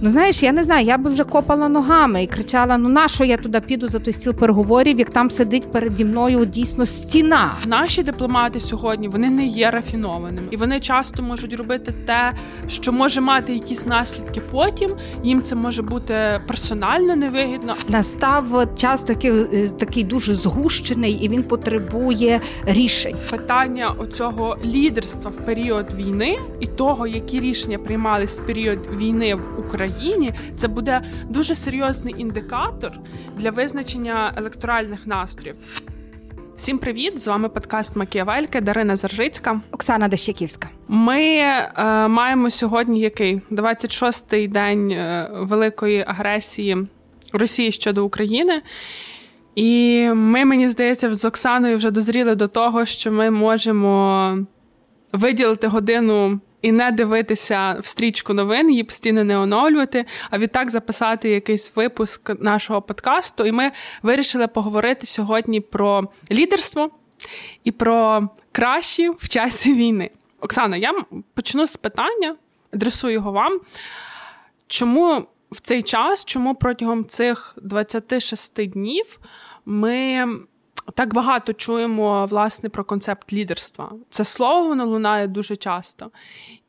Ну знаєш, я не знаю, я би вже копала ногами і кричала: ну на що я туди піду за той стіл переговорів, як там сидить переді мною дійсно стіна. Наші дипломати сьогодні вони не є рафінованими, і вони часто можуть робити те, що може мати якісь наслідки. Потім їм це може бути персонально невигідно. Настав час такий, е, такий дуже згущений, і він потребує рішень. Питання оцього лідерства в період війни і того, які рішення приймались в період війни в Україні, це буде дуже серйозний індикатор для визначення електоральних настроїв. Всім привіт! З вами подкаст Макіавельки Дарина Заржицька, Оксана Дещаківська. Ми е, маємо сьогодні який 26-й день е, великої агресії Росії щодо України. І ми, мені здається, з Оксаною вже дозріли до того, що ми можемо виділити годину і не дивитися в стрічку новин, її постійно не оновлювати, а відтак записати якийсь випуск нашого подкасту. І ми вирішили поговорити сьогодні про лідерство і про кращі в часі війни. Оксана, я почну з питання, адресую його вам. Чому в цей час, чому протягом цих 26 днів ми так багато чуємо власне про концепт лідерства. Це слово воно лунає дуже часто.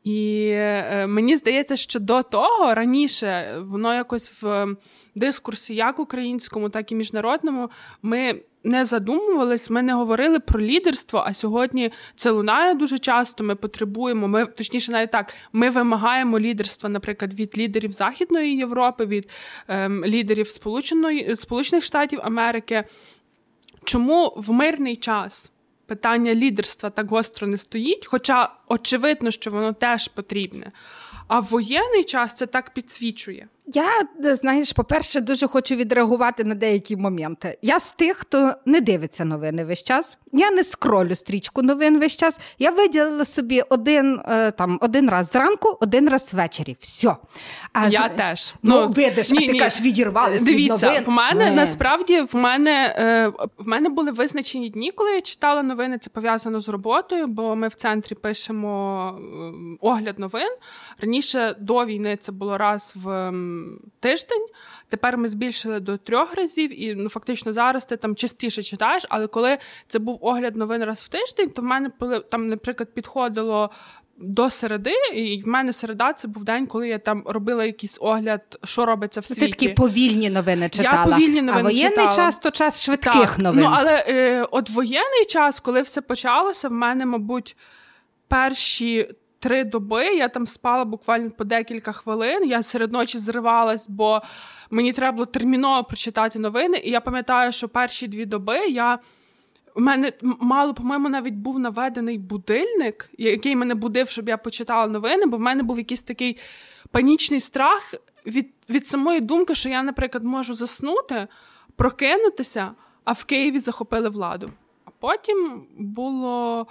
І е, мені здається, що до того раніше воно якось в дискурсі, як українському, так і міжнародному, ми не задумувались, ми не говорили про лідерство. А сьогодні це лунає дуже часто. Ми потребуємо, ми точніше, навіть так, ми вимагаємо лідерства, наприклад, від лідерів Західної Європи, від ем, лідерів Сполученої Сполучених Штатів Америки. Чому в мирний час питання лідерства так гостро не стоїть? Хоча очевидно, що воно теж потрібне. А в воєнний час це так підсвічує. Я знаєш, по-перше, дуже хочу відреагувати на деякі моменти. Я з тих, хто не дивиться новини весь час. Я не скролю стрічку новин весь час. Я виділила собі один е, там один раз зранку, один раз ввечері. Все. А Я з... теж. Ну, ну видиш, ні, а ти ні. кажеш, відірвалися Дивіться, від новин. в мене не. насправді в мене е, в мене були визначені дні, коли я читала новини. Це пов'язано з роботою, бо ми в центрі пишемо е, огляд новин. Раніше до війни це було раз в тиждень. Тепер ми збільшили до трьох разів, і ну фактично зараз ти там частіше читаєш. Але коли це був огляд новин раз в тиждень, то в мене там, наприклад, підходило. До середи, і в мене середа це був день, коли я там робила якийсь огляд, що робиться в світі. Ти такі повільні новини читала. Я повільні новини А воєнний читала. час то час швидких так. новин. Ну але е, от воєнний час, коли все почалося, в мене, мабуть, перші три доби. Я там спала буквально по декілька хвилин. Я серед ночі зривалась, бо мені треба було терміново прочитати новини. І я пам'ятаю, що перші дві доби я. У мене мало, по-моєму, навіть був наведений будильник, який мене будив, щоб я почитала новини, бо в мене був якийсь такий панічний страх від від самої думки, що я, наприклад, можу заснути, прокинутися, а в Києві захопили владу. А потім було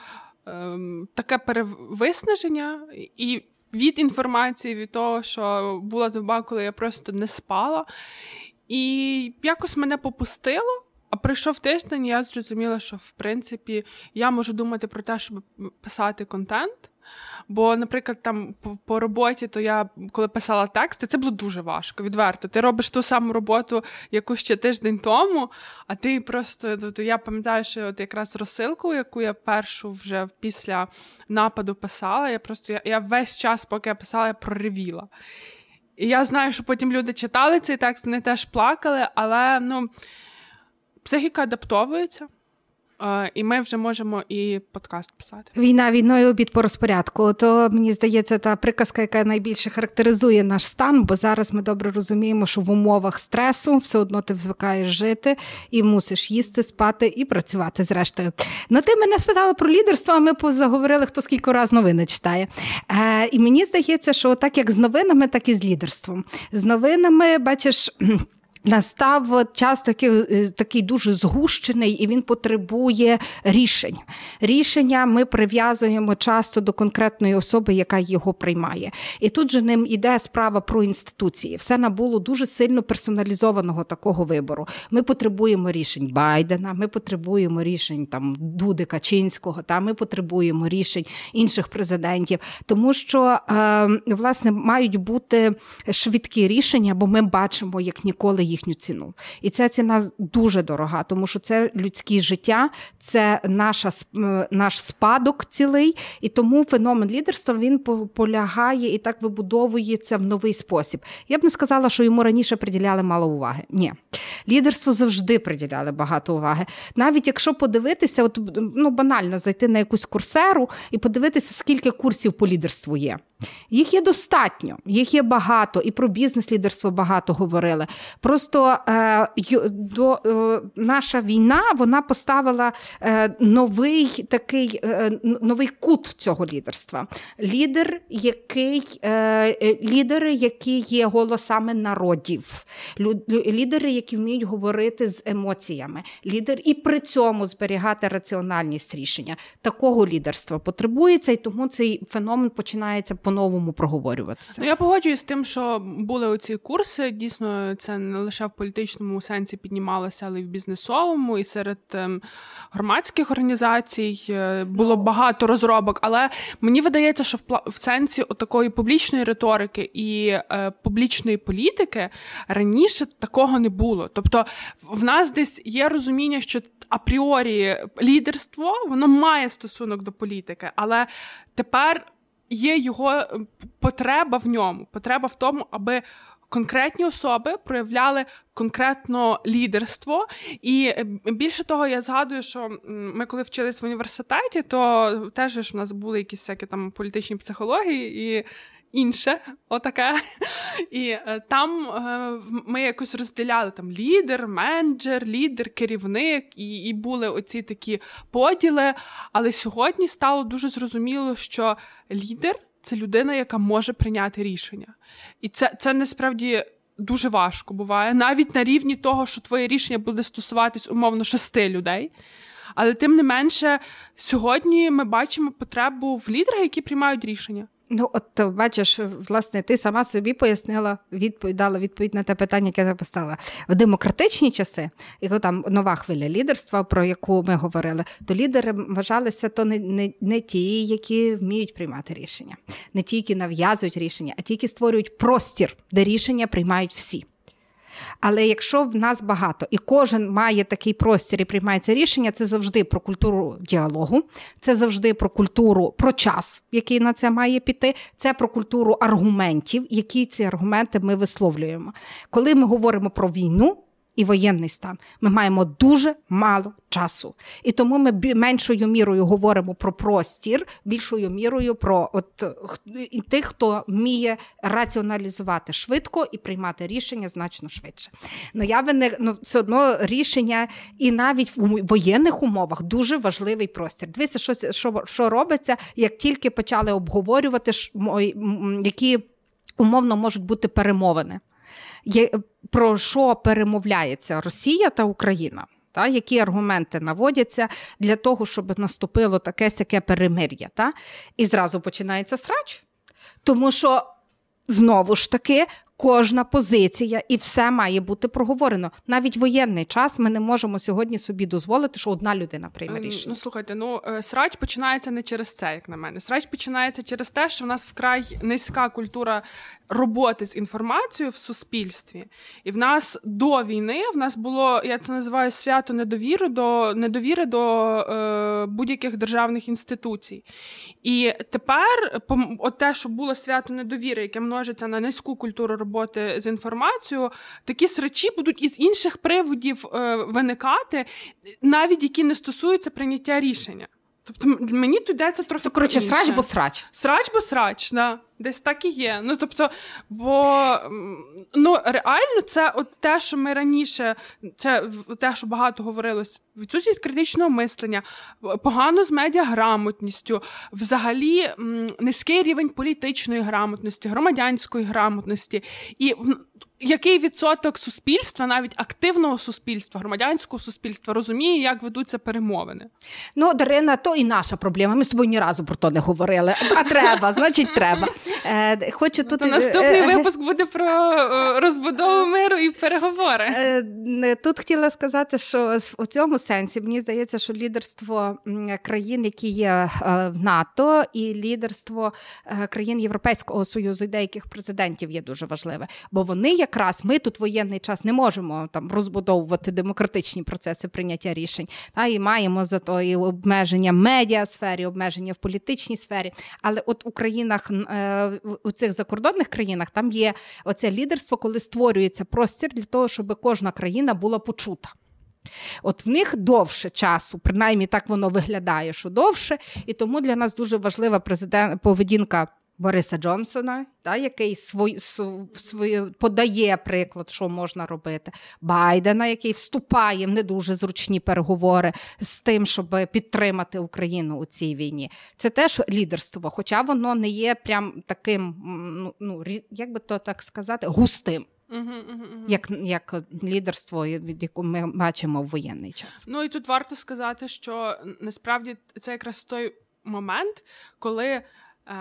ем, таке перевиснаження і від інформації, від того, що була доба, коли я просто не спала. І якось мене попустило. А прийшов тиждень, я зрозуміла, що в принципі я можу думати про те, щоб писати контент. Бо, наприклад, там по, роботі, то я коли писала тексти, це було дуже важко, відверто. Ти робиш ту саму роботу, яку ще тиждень тому, а ти просто то я пам'ятаю, що от якраз розсилку, яку я першу вже після нападу писала, я просто я, я весь час, поки я писала, я проревіла. І я знаю, що потім люди читали цей текст, вони теж плакали, але ну, психіка адаптовується. І ми вже можемо і подкаст писати. Війна війною обід по розпорядку. То мені здається, та приказка, яка найбільше характеризує наш стан, бо зараз ми добре розуміємо, що в умовах стресу все одно ти звикаєш жити і мусиш їсти, спати і працювати. Зрештою, ну ти мене спитала про лідерство. а Ми позаговорили, хто скільки раз новини читає. Е, І мені здається, що так як з новинами, так і з лідерством. З новинами бачиш. Настав час такий е, такий дуже згущений, і він потребує рішень. Рішення ми прив'язуємо часто до конкретної особи, яка його приймає. І тут же ним іде справа про інституції. Все набуло дуже сильно персоналізованого такого вибору. Ми потребуємо рішень Байдена, ми потребуємо рішень там Дуди Качинського, та ми потребуємо рішень інших президентів, тому що е, власне мають бути швидкі рішення, бо ми бачимо як ніколи їхню ціну. І ця ціна дуже дорога, тому що це людське життя, це наша наш спадок цілий, і тому феномен лідерства він полягає і так вибудовується в новий спосіб. Я б не сказала, що йому раніше приділяли мало уваги. Ні, лідерству завжди приділяли багато уваги. Навіть якщо подивитися, от ну банально зайти на якусь курсеру і подивитися, скільки курсів по лідерству є. Їх є достатньо, їх є багато, і про бізнес-лідерство багато говорили. Просто е, до, е, наша війна вона поставила е, новий такий е, новий кут цього лідерства. Лідер, який, е, е, Лідери, які є голосами народів, лідери, які вміють говорити з емоціями, лідер і при цьому зберігати раціональність рішення. Такого лідерства потребується, і тому цей феномен починається по-новому проговорюватися. Ну, Я погоджуюсь з тим, що були оці курси. Дійсно, це не лише в політичному сенсі піднімалося, але й в бізнесовому, і серед ем, громадських організацій е, було багато розробок. Але мені видається, що в в сенсі такої публічної риторики і е, публічної політики раніше такого не було. Тобто, в нас десь є розуміння, що апріорі лідерство воно має стосунок до політики, але тепер є його е, потреба в ньому, потреба в тому, аби. Конкретні особи проявляли конкретно лідерство, і е, більше того, я згадую, що ми, коли вчились в університеті, то теж ж в нас були якісь всякі там політичні психології, і інше, отаке. І е, там е, ми якось розділяли там лідер, менеджер, лідер, керівник, і і були оці такі поділи. Але сьогодні стало дуже зрозуміло, що лідер це людина, яка може прийняти рішення. І це, це насправді. Дуже важко буває, навіть на рівні того, що твоє рішення буде стосуватись умовно шести людей. Але тим не менше, сьогодні ми бачимо потребу в лідерах, які приймають рішення. Ну, от бачиш, власне, ти сама собі пояснила, відповідь дала відповідь на те питання, яке я поставила. В демократичні часи, і там нова хвиля лідерства, про яку ми говорили, то лідери вважалися то не, не, не ті, які вміють приймати рішення, не ті, які нав'язують рішення, а ті, які створюють простір, де рішення приймають всі. Але якщо в нас багато і кожен має такий простір і приймається рішення, це завжди про культуру діалогу, це завжди про культуру, про час, який на це має піти. Це про культуру аргументів, які ці аргументи ми висловлюємо. Коли ми говоримо про війну і воєнний стан. Ми маємо дуже мало часу. І тому ми меншою мірою говоримо про простір, більшою мірою про от тих, хто вміє раціоналізувати швидко і приймати рішення значно швидше. Ну я би не ну, все одно рішення, і навіть в воєнних умовах дуже важливий простір. Дивіться, що, що, що робиться, як тільки почали обговорювати, які умовно можуть бути перемовини про що перемовляється Росія та Україна. Та, Які аргументи наводяться для того, щоб наступило таке сяке перемир'я? Та? І зразу починається срач. Тому що знову ж таки кожна позиція і все має бути проговорено. Навіть воєнний час ми не можемо сьогодні собі дозволити, що одна людина прийме ем, рішення. Ну слухайте, ну е, срач починається не через це, як на мене. Срач починається через те, що в нас вкрай низька культура роботи з інформацією в суспільстві, і в нас до війни в нас було, я це називаю свято недовіри до недовіри до е, будь-яких державних інституцій. І тепер от те, що було свято недовіри, яке множиться на низьку культуру роботи роботи з інформацією, такі срачі будуть із інших приводів е, виникати, навіть які не стосуються прийняття рішення. Тобто мені тут йдеться трохи. Коротше, срач бо срач. Срач бо срач, да. Десь так і є. Ну тобто, бо ну реально, це от те, що ми раніше, це те, що багато говорилось, відсутність критичного мислення, погано з медіаграмотністю, взагалі низький рівень політичної грамотності, громадянської грамотності. І який відсоток суспільства, навіть активного суспільства, громадянського суспільства, розуміє, як ведуться перемовини? Ну, Дарина, то і наша проблема. Ми з тобою ні разу про то не говорили. А треба, значить, треба. Е, хочу ну, тут... То Наступний е, випуск буде про е, розбудову миру і переговори. Тут хотіла сказати, що в цьому сенсі мені здається, що лідерство країн, які є в НАТО, і лідерство країн Європейського союзу і деяких президентів є дуже важливе, бо вони як якраз ми тут воєнний час не можемо там розбудовувати демократичні процеси прийняття рішень. Та і маємо за то і обмеження в медіасфері, обмеження в політичній сфері. Але от у країнах е, у цих закордонних країнах там є оце лідерство, коли створюється простір для того, щоб кожна країна була почута. От в них довше часу, принаймні так воно виглядає, що довше, і тому для нас дуже важлива президент поведінка Бориса Джонсона, та, який свой, свой, подає приклад, що можна робити, Байдена, який вступає в не дуже зручні переговори з тим, щоб підтримати Україну у цій війні. Це теж лідерство, хоча воно не є прям таким, ну, ну як би то так сказати, густим. Угу, угу, угу. Як як лідерство, від яку ми бачимо в воєнний час. Ну і тут варто сказати, що насправді це якраз той момент, коли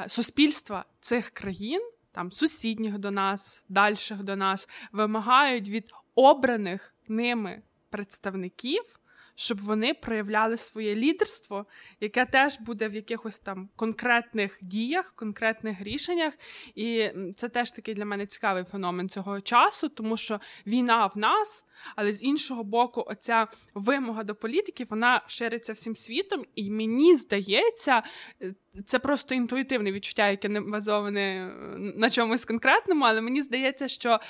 суспільства цих країн, там сусідніх до нас, дальших до нас, вимагають від обраних ними представників щоб вони проявляли своє лідерство, яке теж буде в якихось там конкретних діях, конкретних рішеннях. І це теж такий для мене цікавий феномен цього часу, тому що війна в нас, але з іншого боку, оця вимога до політики вона шириться всім світом, і мені здається, е, це просто інтуїтивне відчуття, яке не базоване е, на чомусь конкретному, але мені здається, що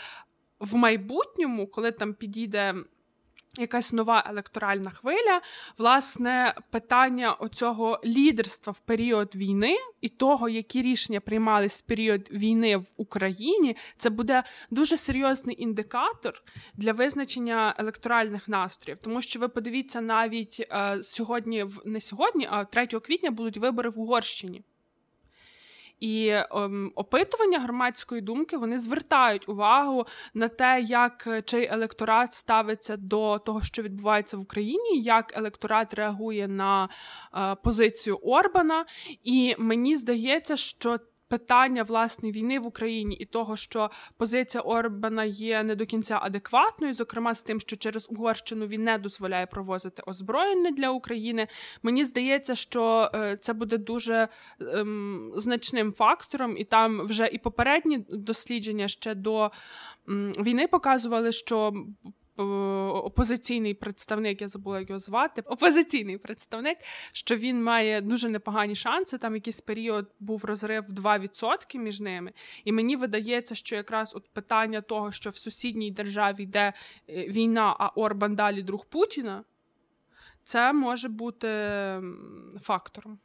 в майбутньому, коли там підійде якась нова електоральна хвиля, власне, питання оцього лідерства в період війни і того, які рішення приймались в період війни в Україні, це буде дуже серйозний індикатор для визначення електоральних настроїв. Тому що ви подивіться навіть е, сьогодні, в не сьогодні, а 3 квітня будуть вибори в Угорщині. І ем, опитування громадської думки вони звертають увагу на те, як чий електорат ставиться до того, що відбувається в Україні, як електорат реагує на е, позицію Орбана. І мені здається, що питання власне війни в Україні і того, що позиція Орбана є не до кінця адекватною, зокрема з тим, що через Угорщину він не дозволяє провозити озброєння для України. Мені здається, що е, це буде дуже ем, значним фактором, і там вже і попередні дослідження ще до війни показували, що опозиційний представник, я забула його звати. Опозиційний представник, що він має дуже непогані шанси. Там якийсь період був розрив 2% між ними. І мені видається, що якраз от питання того, що в сусідній державі йде е, війна, а Орбан далі друг Путіна, це може бути фактором.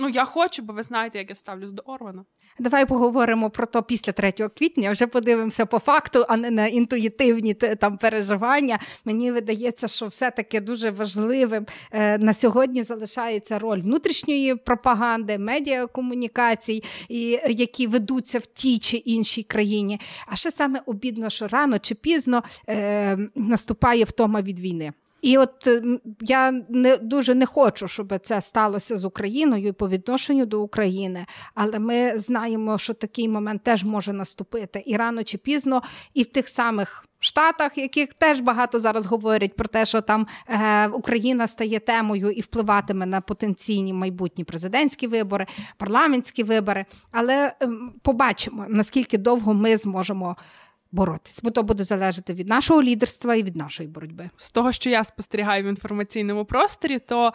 Ну, я хочу, бо ви знаєте, як я ставлюсь до Орбана. Давай поговоримо про то після 3 квітня. Вже подивимося по факту, а не на інтуїтивні там переживання. Мені видається, що все-таки дуже важливим е, на сьогодні залишається роль внутрішньої пропаганди, медіакомунікацій, і які ведуться в тій чи іншій країні. А ще саме обідно, що рано чи пізно е, наступає втома від війни. І от я не дуже не хочу, щоб це сталося з Україною по відношенню до України, але ми знаємо, що такий момент теж може наступити і рано чи пізно, і в тих самих. Штатах, яких теж багато зараз говорять про те, що там е, Україна стає темою і впливатиме на потенційні майбутні президентські вибори, парламентські вибори. Але е, побачимо наскільки довго ми зможемо боротись, бо то буде залежати від нашого лідерства і від нашої боротьби. З того, що я спостерігаю в інформаційному просторі, то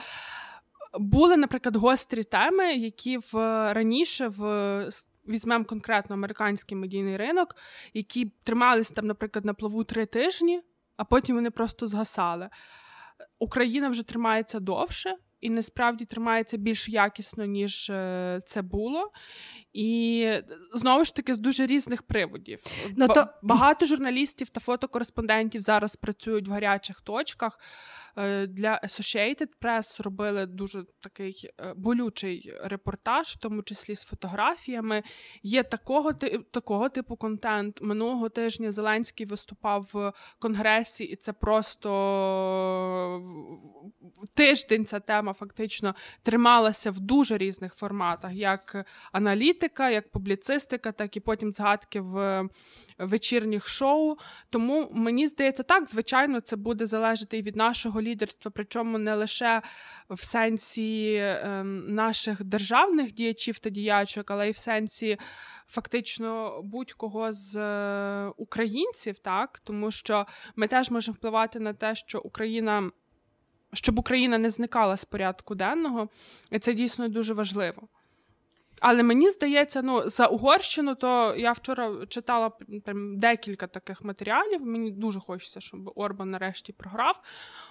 були, наприклад, гострі теми, які в раніше в. Візьмемо конкретно американський медійний ринок, які тримались там, наприклад, на плаву три тижні, а потім вони просто згасали. Україна вже тримається довше, і насправді тримається більш якісно, ніж е, це було. І знову ж таки з дуже різних приводів. Ну, то... Багато журналістів та фотокореспондентів зараз працюють в гарячих точках. Е, для Associated Press робили дуже такий е, болючий репортаж, в тому числі з фотографіями. Є такого такого типу контент. Минулого тижня Зеленський виступав в конгресі, і це просто тиждень ця тема фактично трималася в дуже різних форматах, як аналітика, як публіцистика, так і потім згадки в вечірніх шоу. Тому мені здається, так, звичайно, це буде залежати і від нашого лідерства, причому не лише в сенсі е, наших державних діячів та діячок, але й в сенсі. Фактично будь-кого з е, українців, так тому що ми теж можемо впливати на те, що Україна, щоб Україна не зникала з порядку денного, і це дійсно дуже важливо. Але мені здається, ну за Угорщину, то я вчора читала прям декілька таких матеріалів. Мені дуже хочеться, щоб Орбан нарешті програв,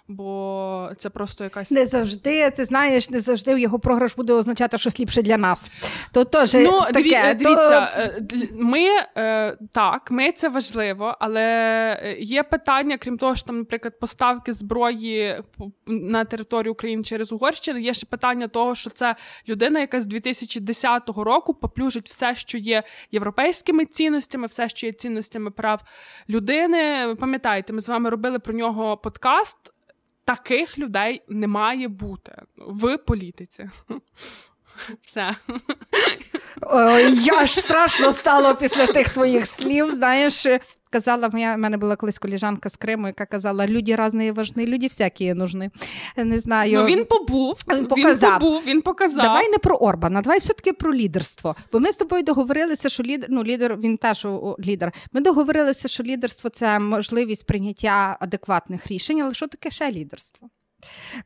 бо це просто якась не завжди. Ти знаєш, не завжди його програш буде означати, що сліпше для нас. То теж ну, таке. Диві, дивіться, то... Е, ми е, так, ми це важливо, але є питання, крім того, що там, наприклад, поставки зброї на територію України через Угорщину. Є ще питання того, що це людина, яка з 2010 2020 року поплюжить все, що є європейськими цінностями, все, що є цінностями прав людини. Пам'ятаєте, ми з вами робили про нього подкаст. Таких людей не має бути в політиці. Все. Ой, Я ж страшно стало після тих твоїх слів. Знаєш, казала, моя в мене була колись коліжанка з Криму, яка казала, люди різні важні, люди всякі нужні. Не знаю. Ну він побув, він показав. Він побув, він показав. Давай не про Орбана, давай все-таки про лідерство. Бо ми з тобою договорилися, що лідер, ну лідер, він теж лідер. Ми договорилися, що лідерство це можливість прийняття адекватних рішень, але що таке ще лідерство?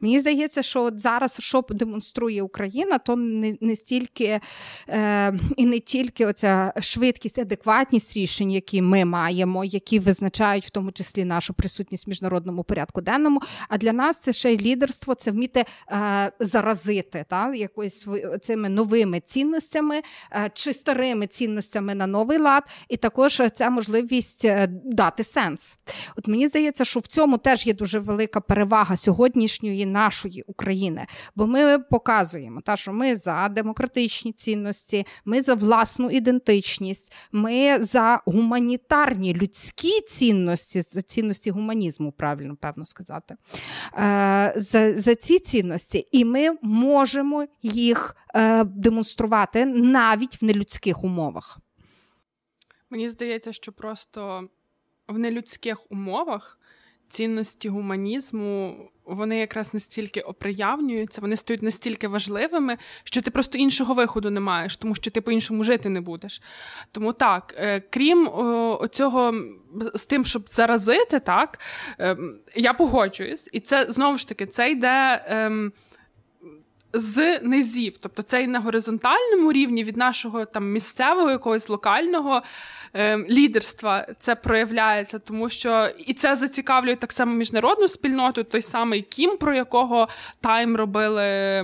Мені здається, що от зараз, що демонструє Україна, то не не стільки е, і не тільки оця швидкість, адекватність рішень, які ми маємо, які визначають в тому числі нашу присутність в міжнародному порядку денному. А для нас це ще й лідерство, це вміти е, заразити та, якоюсь цими новими цінностями е, чи старими цінностями на новий лад, і також ця можливість е, дати сенс. От мені здається, що в цьому теж є дуже велика перевага сьогодні сьогоднішньої нашої України. Бо ми показуємо, та, що ми за демократичні цінності, ми за власну ідентичність, ми за гуманітарні людські цінності, цінності гуманізму, правильно певно сказати, е, за, за ці цінності, і ми можемо їх е, демонструвати навіть в нелюдських умовах. Мені здається, що просто в нелюдських умовах цінності гуманізму вони якраз настільки оприявнюються, вони стають настільки важливими, що ти просто іншого виходу не маєш, тому що ти по-іншому жити не будеш. Тому так, е, крім цього, з тим, щоб заразити, так ем, я погоджуюсь, і це знову ж таки це йде. Ем, з низів, тобто це і на горизонтальному рівні від нашого там місцевого якогось локального е, лідерства це проявляється, тому що і це зацікавлює так само міжнародну спільноту, той самий Кім, про якого Тайм робили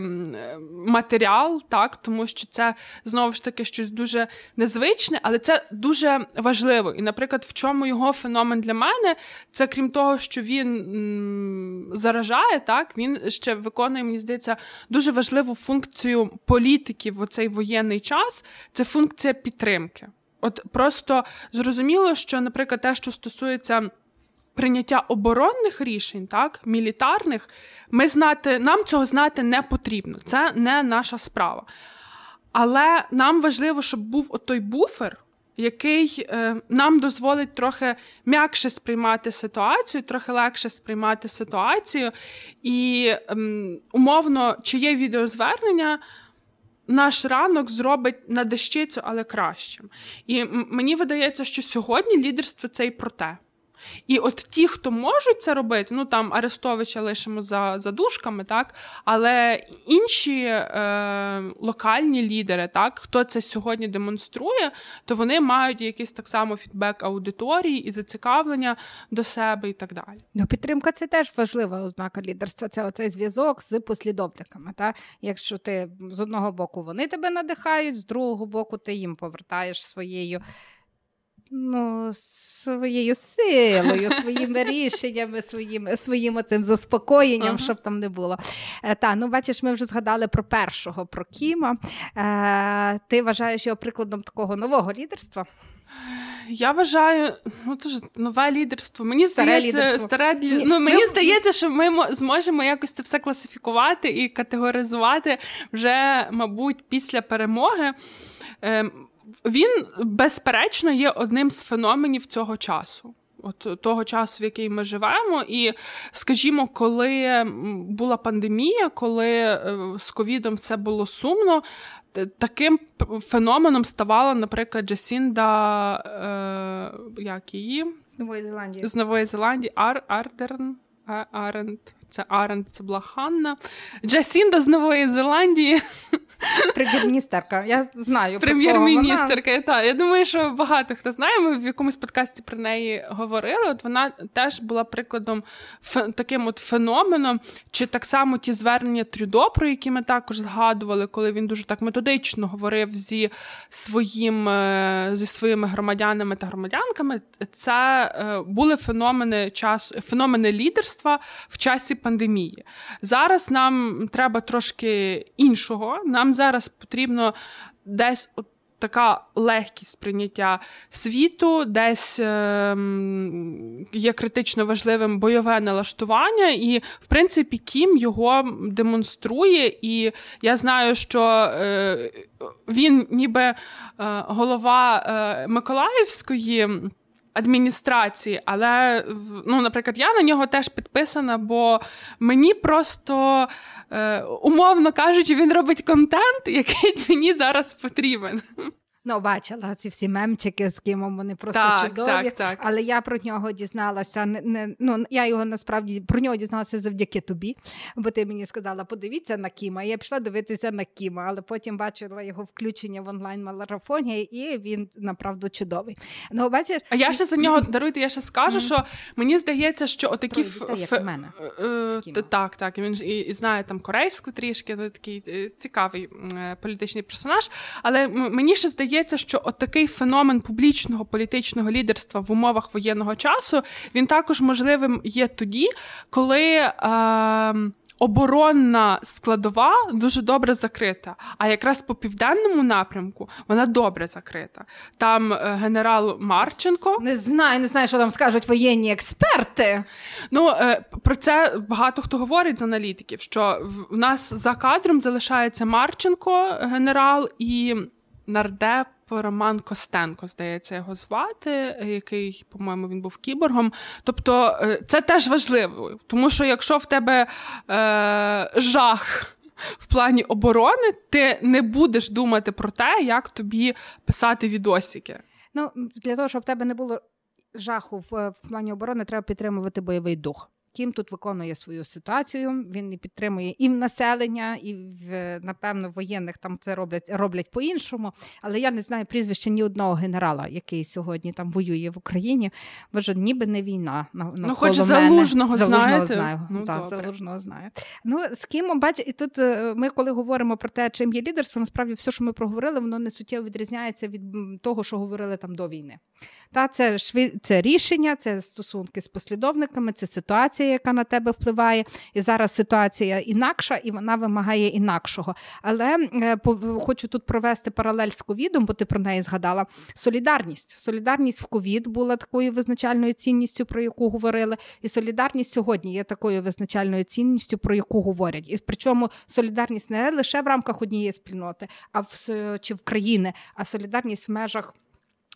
матеріал, так? Тому що це знову ж таки щось дуже незвичне, але це дуже важливо. І, наприклад, в чому його феномен для мене, це крім того, що він м, заражає, так? Він ще виконує, мені здається, дуже важливу функцію політиків в цей воєнний час. Це функція підтримки. От просто зрозуміло, що, наприклад, те, що стосується. Прийняття оборонних рішень, так, мілітарних, ми знати, нам цього знати не потрібно. Це не наша справа. Але нам важливо, щоб був той буфер, який е, нам дозволить трохи м'якше сприймати ситуацію, трохи легше сприймати ситуацію. І е, умовно, чиє відеозвернення наш ранок зробить на дещицю, але кращим. І мені видається, що сьогодні лідерство це і про те. І от ті, хто можуть це робити, ну там Арестовича лишимо за за дужками, так, але інші е, локальні лідери, так, хто це сьогодні демонструє, то вони мають якийсь так само фідбек аудиторії і зацікавлення до себе і так далі. Ну, підтримка це теж важлива ознака лідерства. Це оцей зв'язок з послідовниками. Так? Якщо ти з одного боку вони тебе надихають, з другого боку ти їм повертаєш своєю ну, своєю силою, своїми рішеннями, своїм своїм цим заспокоєнням, uh-huh. щоб там не було. Е, та, ну бачиш, ми вже згадали про першого, про Кіма. Е, Ти вважаєш його прикладом такого нового лідерства? Я вважаю, ну це ж нове лідерство. Мені старе здається, лідерство. старе ну, мені здається, що ми зможемо якось це все класифікувати і категоризувати вже, мабуть, після перемоги. Ем, він, безперечно, є одним з феноменів цього часу. От того часу, в який ми живемо, і скажімо, коли була пандемія, коли е, з ковідом все було сумно, таким феноменом ставала, наприклад, Джасінда е, як її? з Нової Зеландії з Нової Зеландії Ар Ардерн Аренд. Це Аренд, це була Ханна. Джасінда з Нової Зеландії. Прем'єр-міністерка. Я знаю. Прем'єр-міністерка. Та. Я думаю, що багато хто знає. Ми в якомусь подкасті про неї говорили. От вона теж була прикладом таким от феноменом, чи так само ті звернення Трюдо, про які ми також згадували, коли він дуже так методично говорив зі своїм, е, зі своїми громадянами та громадянками. Це е, були феномени часу, феномени лідерства в часі пандемії. Зараз нам треба трошки іншого. Нам зараз потрібно десь от така легкість сприйняття світу, десь е, є критично важливим бойове налаштування, і, в принципі, Кім його демонструє. І я знаю, що е, він ніби е, голова е, Миколаївської адміністрації, але ну, наприклад, я на нього теж підписана, бо мені просто, е, умовно кажучи, він робить контент, який мені зараз потрібен. Ну, бачила ці всі мемчики з кимом вони просто так, чудові. Так, так. Але я про нього дізналася. Не, не, ну, Я його насправді про нього дізналася завдяки тобі, бо ти мені сказала, подивіться на Кіма. Я пішла дивитися на Кіма, але потім бачила його включення в онлайн-марафоні, і він направду чудовий. Ну, бачиш... А я ще за нього даруйте, я ще скажу, що мені здається, що отакі мене. Е, так, так. Він і, і знає там корейську трішки, такий е, цікавий е, політичний персонаж. Але мені ще здається здається, що от такий феномен публічного політичного лідерства в умовах воєнного часу він також можливим є тоді, коли. Е, Оборонна складова дуже добре закрита. А якраз по південному напрямку вона добре закрита. Там е, генерал Марченко не знаю, не знаю, що там скажуть воєнні експерти. Ну е, про це багато хто говорить з аналітиків. Що в нас за кадром залишається Марченко, генерал і нардеп Роман Костенко, здається, його звати, який, по-моєму, він був кіборгом. Тобто е, це теж важливо, тому що якщо в тебе е, жах. В плані оборони ти не будеш думати про те, як тобі писати відосики. Ну для того, щоб в тебе не було жаху в, в плані оборони, треба підтримувати бойовий дух. Кім тут виконує свою ситуацію. Він і підтримує і в населення, і в напевно воєнних там це роблять роблять по-іншому. Але я не знаю прізвища ні одного генерала, який сьогодні там воює в Україні. Боже, ніби не війна. На, ну, хоч залужного залужного знаю. Ну, так, залужного знаю. Ну з ким бач, і тут е, ми, коли говоримо про те, чим є лідерство, насправді все, що ми проговорили, воно не суттєво відрізняється від того, що говорили там до війни. Та це це рішення, це стосунки з послідовниками, це ситуація, яка на тебе впливає. І зараз ситуація інакша, і вона вимагає інакшого. Але е, хочу тут провести паралель з ковідом, бо ти про неї згадала. Солідарність. Солідарність в ковід була такою визначальною цінністю, про яку говорили. І солідарність сьогодні є такою визначальною цінністю, про яку говорять. І причому солідарність не лише в рамках однієї спільноти, а в чи в країни, а солідарність в межах.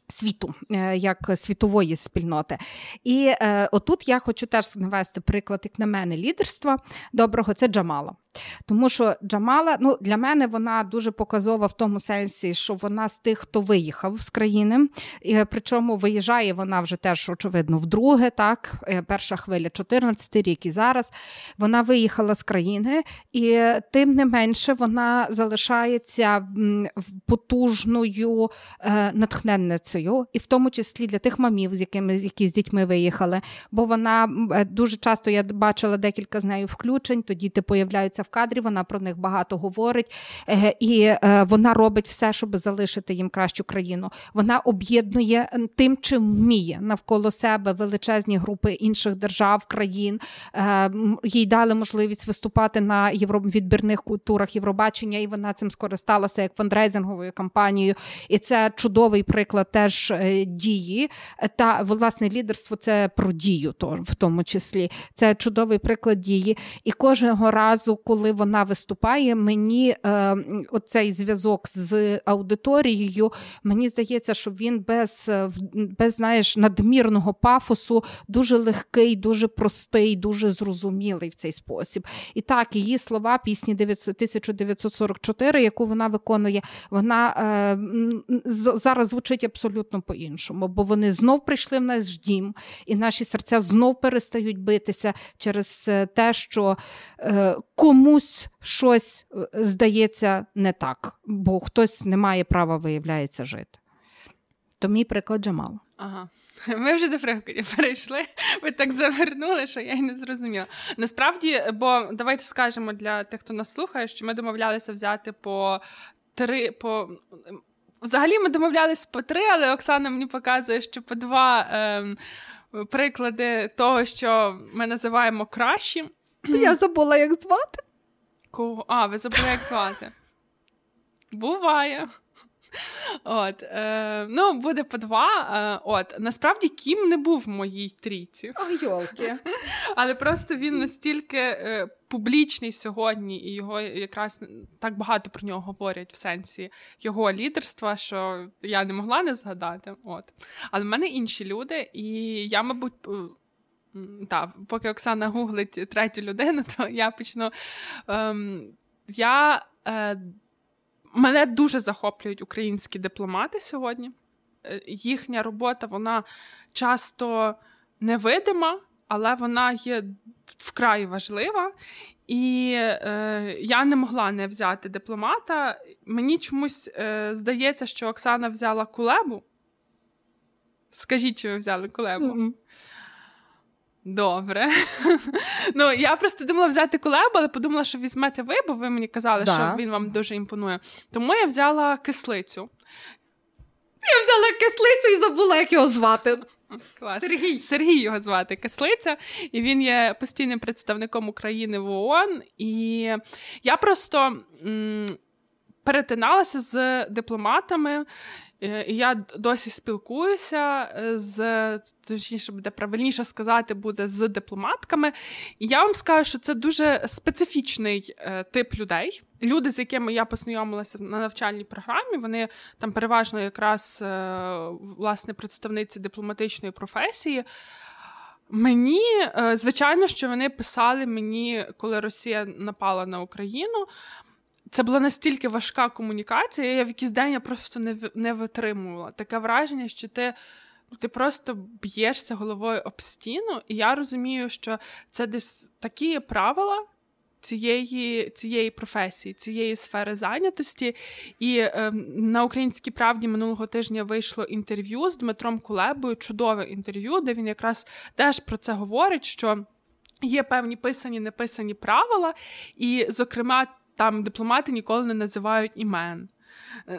Світу е, як світової спільноти, і е, отут я хочу теж навести приклад, як на мене, лідерства доброго це Джамала. Тому що Джамала, ну для мене вона дуже показова в тому сенсі, що вона з тих, хто виїхав з країни. І, Причому виїжджає вона вже теж, очевидно, вдруге. Так, е, перша хвиля, 14 рік і зараз вона виїхала з країни, і тим не менше вона залишається потужною е, натхненницею, і в тому числі для тих мамів, з якими які з дітьми виїхали. Бо вона е, дуже часто я бачила декілька з нею включень. Тоді діти появляються в кадрі. Вона про них багато говорить, е, і вона робить все, щоб залишити їм кращу країну. Вона об'єднує тим, чим вміє навколо себе величезні групи інших держав, країн. Їй дали можливість виступати на відбірних культурах Євробачення, і вона цим скористалася як фандрейзинговою кампанією. І це чудовий приклад теж е, дії. Та власне лідерство це про дію, в тому числі. Це чудовий приклад дії. І кожного разу, коли вона виступає, мені е, оцей зв'язок з аудиторією, мені здається, що він без, е, без знаєш, надмірного пафосу дуже легкий, дуже простий, дуже зрозумілий в цей спосіб. І так, її слова пісні 1944, яку вона виконує, вона е, зараз звучить абсолютно по-іншому, бо вони знов прийшли в наш дім, і наші серця знов перестають битися через е, те, що е, комусь щось е, здається не так, бо хтось не має права, виявляється, жити. То мій приклад Джамал. Ага. Ми вже до прикладів перейшли. Ви так завернули, що я й не зрозуміла. Насправді, бо давайте скажемо для тих, хто нас слухає, що ми домовлялися взяти по три. по... Взагалі ми домовлялися по три, але Оксана мені показує, що по два ем, приклади того, що ми називаємо кращим. Я забула, як звати. Кого? А, ви забули, як звати. Буває. От, е, Ну, буде по два. Е, от, Насправді Кім не був в моїй трійці. О, йолки. Але просто він настільки е, публічний сьогодні, і його якраз так багато про нього говорять в сенсі його лідерства, що я не могла не згадати. От. Але в мене інші люди, і я, мабуть. Так, поки Оксана гуглить третю людину, то я почну. Ем, я е, Мене дуже захоплюють українські дипломати сьогодні. Е, їхня робота вона часто невидима, але вона є вкрай важлива. І е, я не могла не взяти дипломата. Мені чомусь е, здається, що Оксана взяла кулебу. Скажіть, чи ви взяли кулебу? Mm-hmm. Добре. Ну, я просто думала взяти колебу, але подумала, що візьмете ви, бо ви мені казали, да. що він вам дуже імпонує. Тому я взяла кислицю. Я взяла кислицю і забула, як його звати. Клас. Сергій Сергій його звати Кислиця, і він є постійним представником України в ООН. І я просто м- перетиналася з дипломатами. Е, і я досі спілкуюся е, з точніше буде правильніше сказати, буде з дипломатками. І я вам скажу, що це дуже специфічний е, тип людей. Люди, з якими я познайомилася на навчальній програмі, вони там переважно якраз власне представниці дипломатичної професії. Мені, звичайно, що вони писали мені, коли Росія напала на Україну. Це була настільки важка комунікація, я в якийсь день я просто не не витримувала. Таке враження, що ти ти просто б'єшся головою об стіну, і я розумію, що це десь такі правила цієї цієї професії, цієї сфери зайнятості. І е, на українській правді минулого тижня вийшло інтерв'ю з Дмитром Кулебою, чудове інтерв'ю, де він якраз теж про це говорить, що є певні писані, неписані правила, і, зокрема, там дипломати ніколи не називають імен.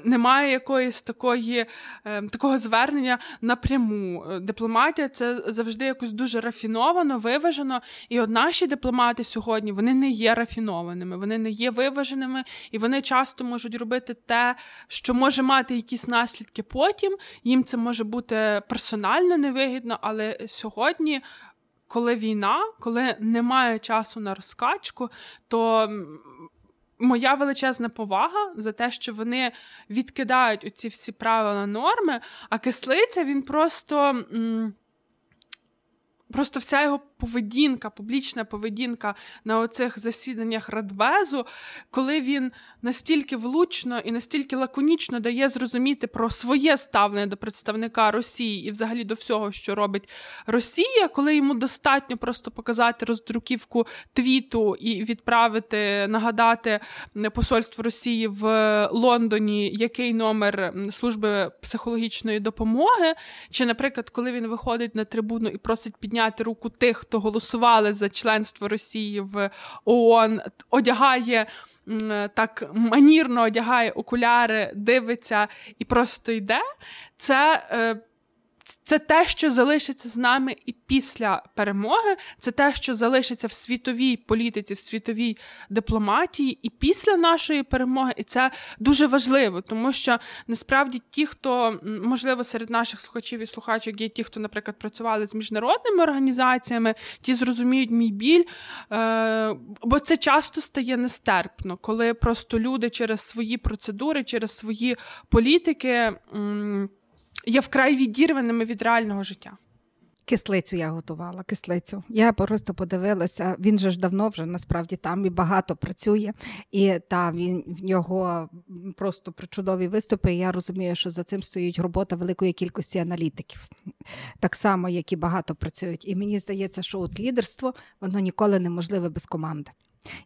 Немає якоїсь такої, е, такого звернення напряму. Дипломатія це завжди якось дуже рафіновано, виважено. І от наші дипломати сьогодні вони не є рафінованими, вони не є виваженими, і вони часто можуть робити те, що може мати якісь наслідки потім. Їм це може бути персонально невигідно, але сьогодні. Коли війна, коли немає часу на розкачку, то моя величезна повага за те, що вони відкидають оці всі правила норми, а кислиця він просто. М- Просто вся його поведінка, публічна поведінка на оцих засіданнях Радбезу, коли він настільки влучно і настільки лаконічно дає зрозуміти про своє ставлення до представника Росії і взагалі до всього, що робить Росія, коли йому достатньо просто показати роздруківку твіту і відправити, нагадати посольству Росії в Лондоні, який номер служби психологічної допомоги, чи, наприклад, коли він виходить на трибуну і просить підняти руку тих, хто голосували за членство Росії в ООН, одягає так манірно одягає окуляри, дивиться і просто йде. Це е, це те, що залишиться з нами і після перемоги, це те, що залишиться в світовій політиці, в світовій дипломатії, і після нашої перемоги. І це дуже важливо, тому що насправді ті, хто можливо серед наших слухачів і слухачок є ті, хто, наприклад, працювали з міжнародними організаціями, ті зрозуміють мій біль, е- бо це часто стає нестерпно, коли просто люди через свої процедури, через свої політики. Є вкрай відірваними від реального життя. Кислицю я готувала, кислицю. Я просто подивилася. Він же ж давно вже насправді там і багато працює, і та він в нього просто причудові виступи. і Я розумію, що за цим стоїть робота великої кількості аналітиків, так само, як і багато працюють. І мені здається, що от лідерство воно ніколи неможливе без команди.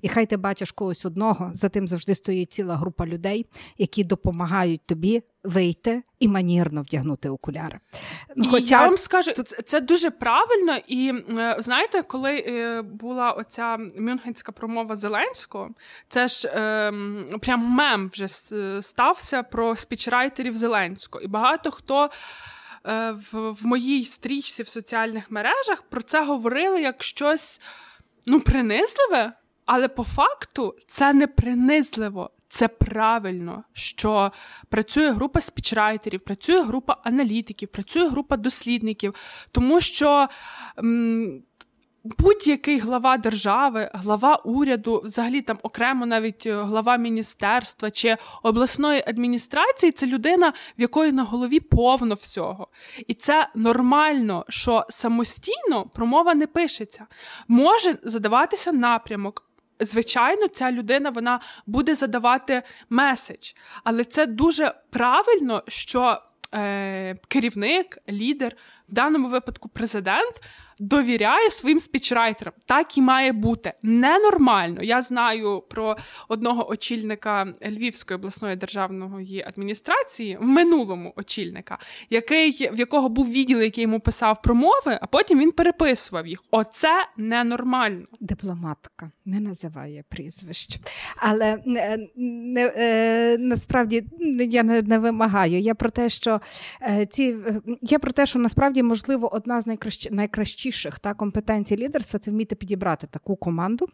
І хай ти бачиш когось одного, за тим завжди стоїть ціла група людей, які допомагають тобі вийти і манірно вдягнути окуляри. І я вам скажу, це дуже правильно. І е, знаєте, коли е, була оця мюнхенська промова Зеленського, це ж е, прям мем вже стався про спічрайтерів Зеленського. І багато хто. Е, в, в моїй стрічці в соціальних мережах про це говорили як щось ну, принизливе, але по факту це не принизливо. Це правильно, що працює група спічрайтерів, працює група аналітиків, працює група дослідників, тому що м, будь-який глава держави, глава уряду, взагалі там окремо навіть е, глава міністерства чи обласної адміністрації це людина, в якої на голові повно всього. І це нормально, що самостійно промова не пишеться. Може задаватися напрямок звичайно, ця людина вона буде задавати меседж. Але це дуже правильно, що е, керівник, лідер, в даному випадку президент, довіряє своїм спічрайтерам. Так і має бути ненормально. Я знаю про одного очільника Львівської обласної державної адміністрації, в минулому очільника, який в якого був відділ, який йому писав промови, а потім він переписував їх. Оце ненормально. Дипломатка не називає прізвищ, але не, не, е, насправді я не, не вимагаю. Я про те, що е, ці я про те, що насправді можливо одна з найкращих найкращих найважливіших та компетенцій лідерства це вміти підібрати таку команду,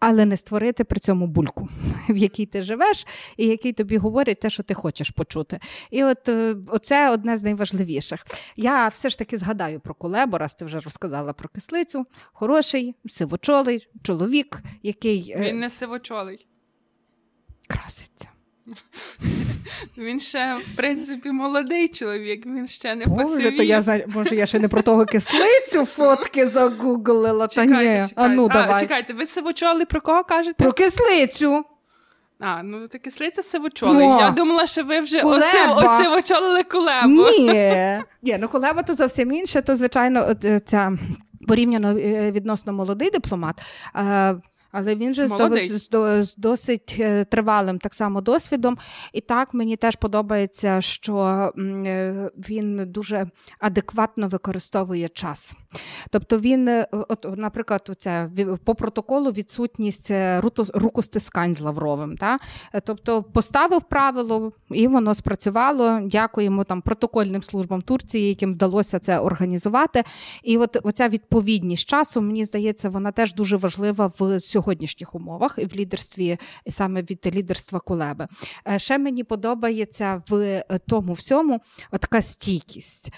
але не створити при цьому бульку, в якій ти живеш, і який тобі говорить те, що ти хочеш почути. І от е, оце одне з найважливіших. Я все ж таки згадаю про Кулебу, раз ти вже розказала про кислицю. Хороший, сивочолий чоловік, який е, він не сивочолий. Краситься. Він ще, в принципі, молодий чоловік, він ще не посивів. то я Може, я ще не про того кислицю фотки загуглила. Чекайте, та ні. чекайте. А ну, давай. А, чекайте, ви сивочолий про кого кажете? Про кислицю. А, ну то кислиця сивочолий. Я думала, що ви вже осивочолили кулебу. Ні, Ні, ну кулеба то зовсім інше, то, звичайно, е, ця порівняно е, відносно молодий дипломат. Але він же з, з досить е, тривалим так само досвідом. І так мені теж подобається, що е, він дуже адекватно використовує час. Тобто він, е, от, наприклад, оце, по протоколу відсутність рукостискань з Лавровим. Та? Тобто поставив правило, і воно спрацювало. Дякуємо там протокольним службам Турції, яким вдалося це організувати. І от оця відповідність часу, мені здається, вона теж дуже важлива в сьогодні сьогоднішніх умовах і в лідерстві, саме від лідерства Кулеби. Е, ще мені подобається в е, тому всьому така стійкість.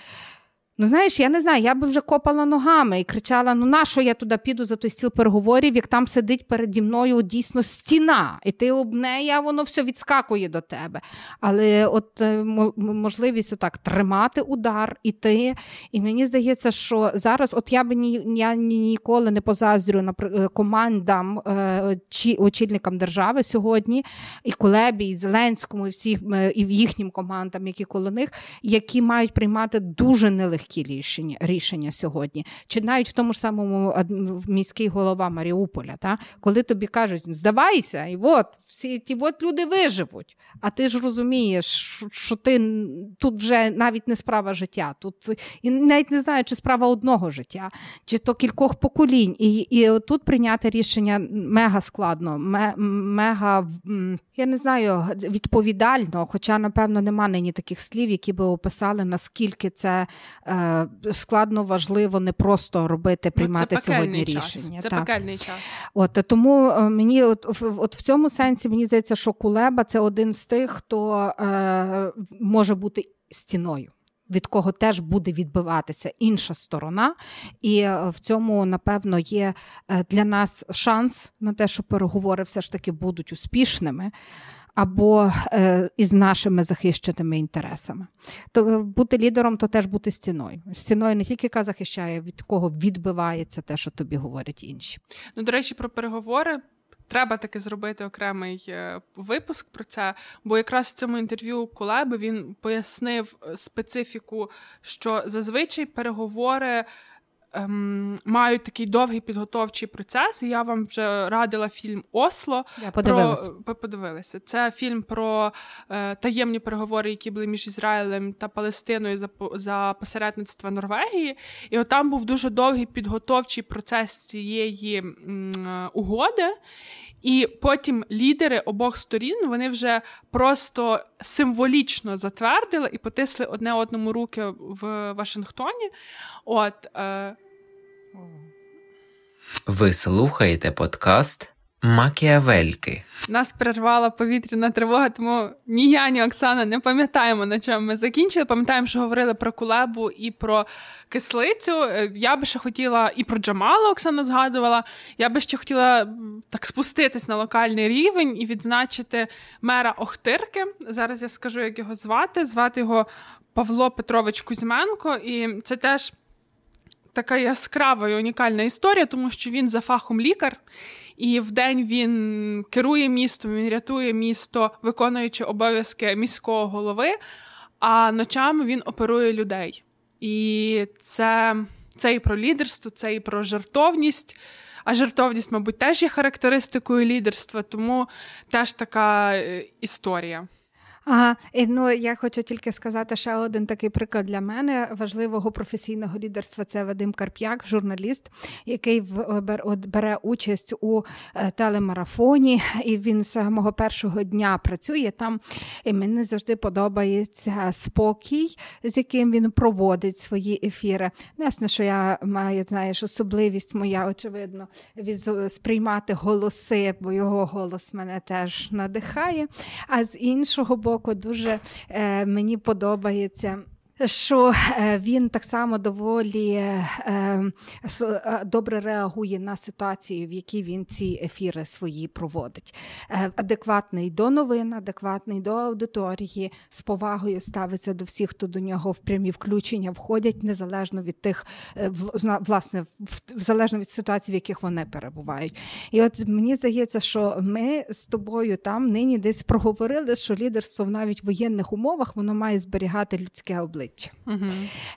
Ну, знаєш, я не знаю, я би вже копала ногами і кричала: ну на що я туди піду за той стіл переговорів, як там сидить переді мною дійсно стіна, і ти об неї, а воно все відскакує до тебе. Але от е, можливість отак тримати удар, іти. І мені здається, що зараз, от я би ні, я ніколи не позаздрю на е, командам е, чи очільникам держави сьогодні, і Кулебі, і Зеленському, і всіх і їхнім командам, які коло них, які мають приймати дуже нелегкі легкі рішення рішення сьогодні, чи навіть в тому ж самому міський голова Маріуполя, та? Коли тобі кажуть, здавайся, і от всі ті от люди виживуть. А ти ж розумієш, що ти тут вже навіть не справа життя, тут і навіть не знаю, чи справа одного життя, чи то кількох поколінь. І і тут прийняти рішення мега складно, мега я не знаю, відповідально, хоча, напевно, нема нині таких слів, які би описали, наскільки це е, складно, важливо не просто робити, приймати ну, це сьогодні час. рішення. Це пекельний час. От тому е, мені, от, от в цьому сенсі, мені здається, що Кулеба це один з тих, хто е, може бути стіною від кого теж буде відбиватися інша сторона, і е, в цьому, напевно, є е, для нас шанс на те, що переговори все ж таки будуть успішними. Або е, із нашими захищеними інтересами, то бути лідером, то теж бути стіною. Стіною не тільки яка захищає, від кого відбивається те, що тобі говорять інші. Ну до речі, про переговори Треба таки зробити окремий е, випуск про це, бо якраз в цьому інтерв'ю Кулеби він пояснив е, специфіку, що зазвичай переговори ем, мають такий довгий підготовчий процес. І я вам вже радила фільм Осло. Я подивилася. Про, подивилися. Це фільм про е, таємні переговори, які були між Ізраїлем та Палестиною за за посередництва Норвегії. І от там був дуже довгий підготовчий процес цієї м, е, угоди. І потім лідери обох сторін вони вже просто символічно затвердили і потисли одне одному руки в Вашингтоні. От е, ви слухаєте подкаст Макіавельки. Нас перервала повітряна тривога, тому ні я, ні Оксана не пам'ятаємо, на чому ми закінчили. Пам'ятаємо, що говорили про кулебу і про кислицю. Е, я би ще хотіла, і про Джамала Оксана згадувала. Я би ще хотіла так спуститись на локальний рівень і відзначити мера Охтирки. Зараз я скажу, як його звати. Звати його Павло Петрович Кузьменко, і це теж така яскрава і унікальна історія, тому що він за фахом лікар, і вдень він керує містом, він рятує місто, виконуючи обов'язки міського голови, а ночами він оперує людей. І це, це і про лідерство, це і про жартовність. А жартовність, мабуть, теж є характеристикою лідерства, тому теж така е, історія. Ага, і, ну я хочу тільки сказати ще один такий приклад для мене важливого професійного лідерства. Це Вадим Карп'як, журналіст, який бере участь у е, телемарафоні, і він з самого першого дня працює там. І мені завжди подобається спокій, з яким він проводить свої ефіри. Ясно, що я маю знаєш, особливість моя, очевидно, від сприймати голоси, бо його голос мене теж надихає. А з іншого боку року дуже е, мені подобається що е, він так само доволі е, е, добре реагує на ситуацію, в якій він ці ефіри свої проводить. Адекватний до новин, адекватний до аудиторії, з повагою ставиться до всіх, хто до нього в прямі включення входять, незалежно від тих, власне, залежно від ситуацій, в яких вони перебувають. І от мені здається, що ми з тобою там нині десь проговорили, що лідерство навіть в воєнних умовах воно має зберігати людське обличчя обличчя. Угу.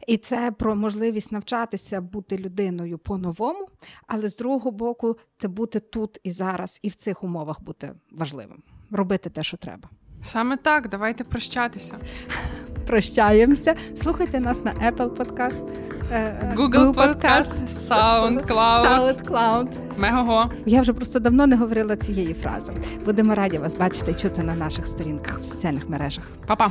І це про можливість навчатися бути людиною по-новому, але з другого боку, це бути тут і зараз, і в цих умовах бути важливим, робити те, що треба. Саме так, давайте прощатися. Прощаємося. Слухайте нас на Apple Podcast, е, Google Podcast, SoundCloud. SoundCloud. Мегого. Я вже просто давно не говорила цієї фрази. Будемо раді вас бачити і чути на наших сторінках в соціальних мережах. Па-па!